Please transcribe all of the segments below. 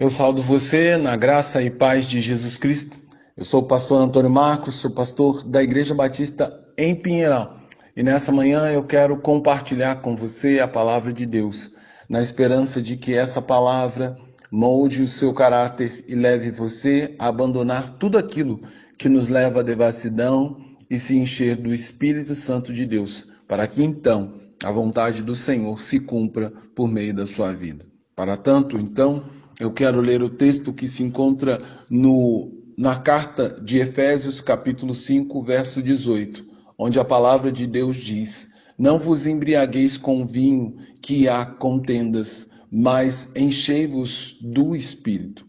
Eu saúdo você na graça e paz de Jesus Cristo. Eu sou o pastor Antônio Marcos, sou pastor da Igreja Batista em Pinheiral. E nessa manhã eu quero compartilhar com você a palavra de Deus, na esperança de que essa palavra molde o seu caráter e leve você a abandonar tudo aquilo que nos leva à devassidão e se encher do Espírito Santo de Deus, para que então a vontade do Senhor se cumpra por meio da sua vida. Para tanto, então, eu quero ler o texto que se encontra no, na carta de Efésios, capítulo 5, verso 18, onde a palavra de Deus diz: Não vos embriagueis com vinho que há contendas, mas enchei-vos do espírito.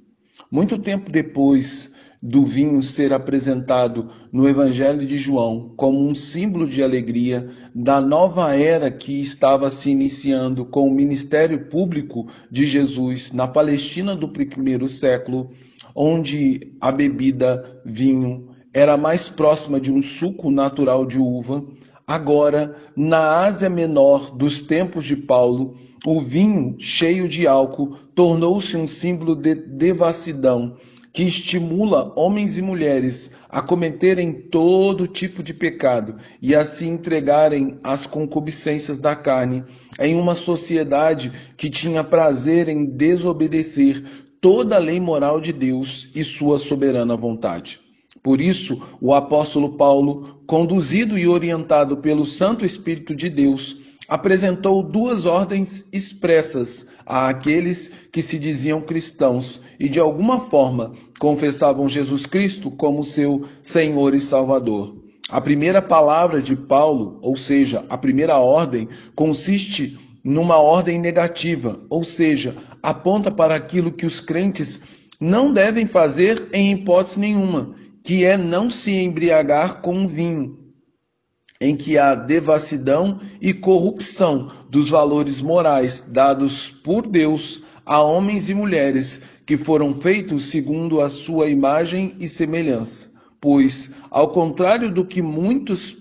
Muito tempo depois do vinho ser apresentado no Evangelho de João como um símbolo de alegria da nova era que estava se iniciando com o ministério público de Jesus na Palestina do primeiro século, onde a bebida vinho era mais próxima de um suco natural de uva, agora na Ásia Menor dos tempos de Paulo, o vinho cheio de álcool tornou-se um símbolo de devassidão que estimula homens e mulheres a cometerem todo tipo de pecado e a se entregarem às concupiscências da carne, em uma sociedade que tinha prazer em desobedecer toda a lei moral de Deus e sua soberana vontade. Por isso, o apóstolo Paulo, conduzido e orientado pelo Santo Espírito de Deus, apresentou duas ordens expressas àqueles que se diziam cristãos e de alguma forma confessavam Jesus Cristo como seu Senhor e Salvador. A primeira palavra de Paulo, ou seja, a primeira ordem, consiste numa ordem negativa, ou seja, aponta para aquilo que os crentes não devem fazer em hipótese nenhuma, que é não se embriagar com vinho, em que há devassidão e corrupção dos valores morais dados por Deus a homens e mulheres que foram feitos segundo a sua imagem e semelhança. Pois, ao contrário do que muitas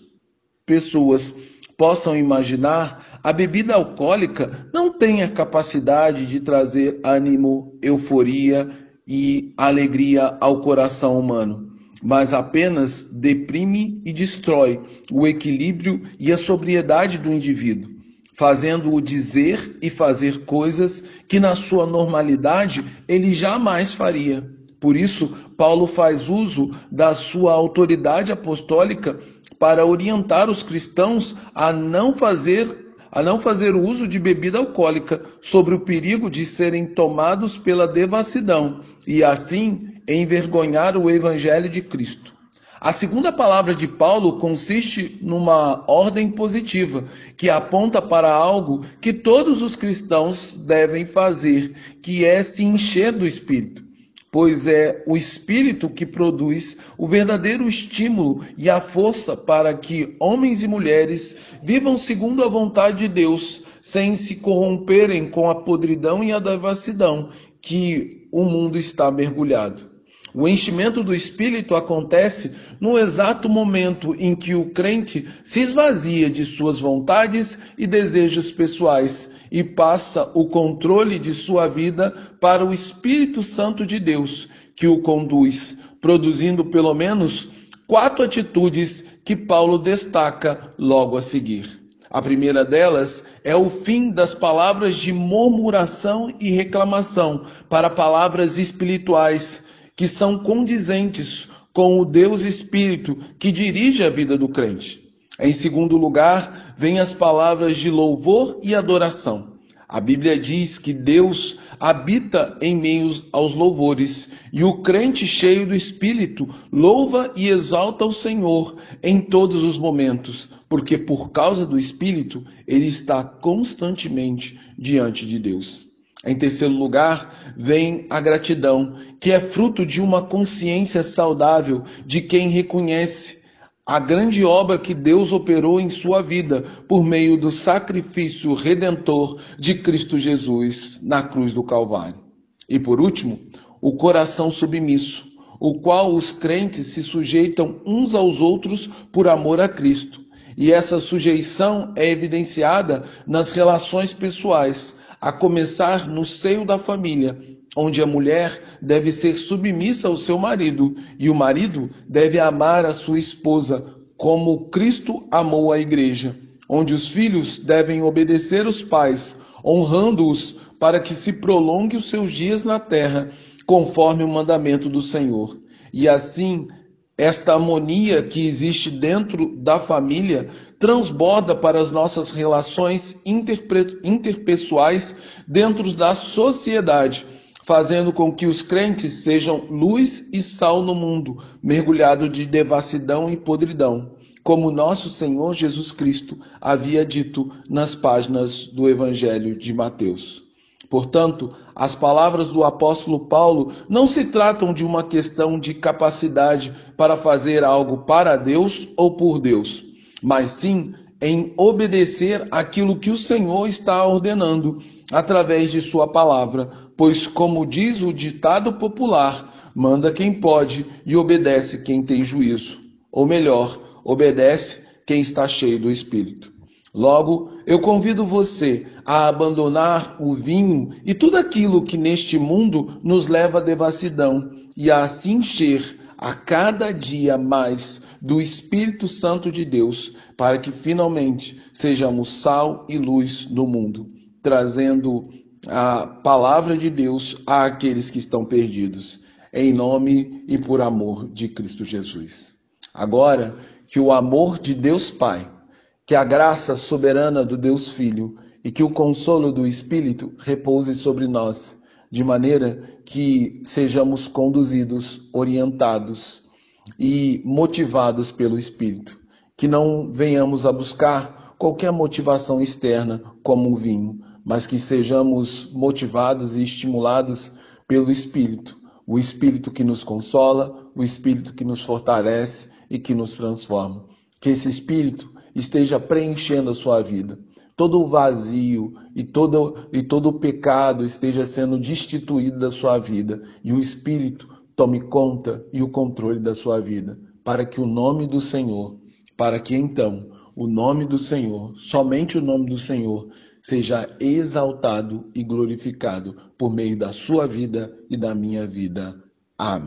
pessoas possam imaginar, a bebida alcoólica não tem a capacidade de trazer ânimo, euforia e alegria ao coração humano mas apenas deprime e destrói o equilíbrio e a sobriedade do indivíduo, fazendo-o dizer e fazer coisas que na sua normalidade ele jamais faria. Por isso, Paulo faz uso da sua autoridade apostólica para orientar os cristãos a não fazer a não fazer uso de bebida alcoólica, sobre o perigo de serem tomados pela devassidão e assim envergonhar o evangelho de Cristo. A segunda palavra de Paulo consiste numa ordem positiva, que aponta para algo que todos os cristãos devem fazer, que é se encher do Espírito, pois é o Espírito que produz o verdadeiro estímulo e a força para que homens e mulheres vivam segundo a vontade de Deus, sem se corromperem com a podridão e a devassidão que o mundo está mergulhado. O enchimento do Espírito acontece no exato momento em que o crente se esvazia de suas vontades e desejos pessoais e passa o controle de sua vida para o Espírito Santo de Deus, que o conduz, produzindo pelo menos quatro atitudes que Paulo destaca logo a seguir. A primeira delas é o fim das palavras de murmuração e reclamação para palavras espirituais que são condizentes com o Deus Espírito que dirige a vida do crente. Em segundo lugar, vêm as palavras de louvor e adoração. A Bíblia diz que Deus habita em meio aos louvores, e o crente cheio do Espírito louva e exalta o Senhor em todos os momentos, porque por causa do Espírito ele está constantemente diante de Deus. Em terceiro lugar, vem a gratidão, que é fruto de uma consciência saudável de quem reconhece a grande obra que Deus operou em sua vida por meio do sacrifício redentor de Cristo Jesus na cruz do Calvário. E por último, o coração submisso, o qual os crentes se sujeitam uns aos outros por amor a Cristo. E essa sujeição é evidenciada nas relações pessoais a começar no seio da família, onde a mulher deve ser submissa ao seu marido e o marido deve amar a sua esposa como Cristo amou a igreja, onde os filhos devem obedecer os pais, honrando-os para que se prolongue os seus dias na terra, conforme o mandamento do Senhor. E assim, esta harmonia que existe dentro da família transborda para as nossas relações interpessoais dentro da sociedade, fazendo com que os crentes sejam luz e sal no mundo, mergulhado de devassidão e podridão, como nosso Senhor Jesus Cristo havia dito nas páginas do Evangelho de Mateus. Portanto, as palavras do apóstolo Paulo não se tratam de uma questão de capacidade para fazer algo para Deus ou por Deus, mas sim em obedecer aquilo que o Senhor está ordenando através de Sua palavra, pois, como diz o ditado popular, manda quem pode e obedece quem tem juízo. Ou melhor, obedece quem está cheio do Espírito. Logo, eu convido você a abandonar o vinho e tudo aquilo que neste mundo nos leva à devassidão e a se encher a cada dia mais do Espírito Santo de Deus, para que finalmente sejamos sal e luz no mundo, trazendo a palavra de Deus àqueles que estão perdidos, em nome e por amor de Cristo Jesus. Agora, que o amor de Deus Pai que a graça soberana do Deus Filho e que o consolo do Espírito repouse sobre nós, de maneira que sejamos conduzidos, orientados e motivados pelo Espírito, que não venhamos a buscar qualquer motivação externa como o vinho, mas que sejamos motivados e estimulados pelo Espírito, o Espírito que nos consola, o Espírito que nos fortalece e que nos transforma. Que esse Espírito esteja preenchendo a sua vida. Todo o vazio e todo, e todo o pecado esteja sendo destituído da sua vida. E o Espírito tome conta e o controle da sua vida. Para que o nome do Senhor, para que então o nome do Senhor, somente o nome do Senhor, seja exaltado e glorificado por meio da sua vida e da minha vida. Amém.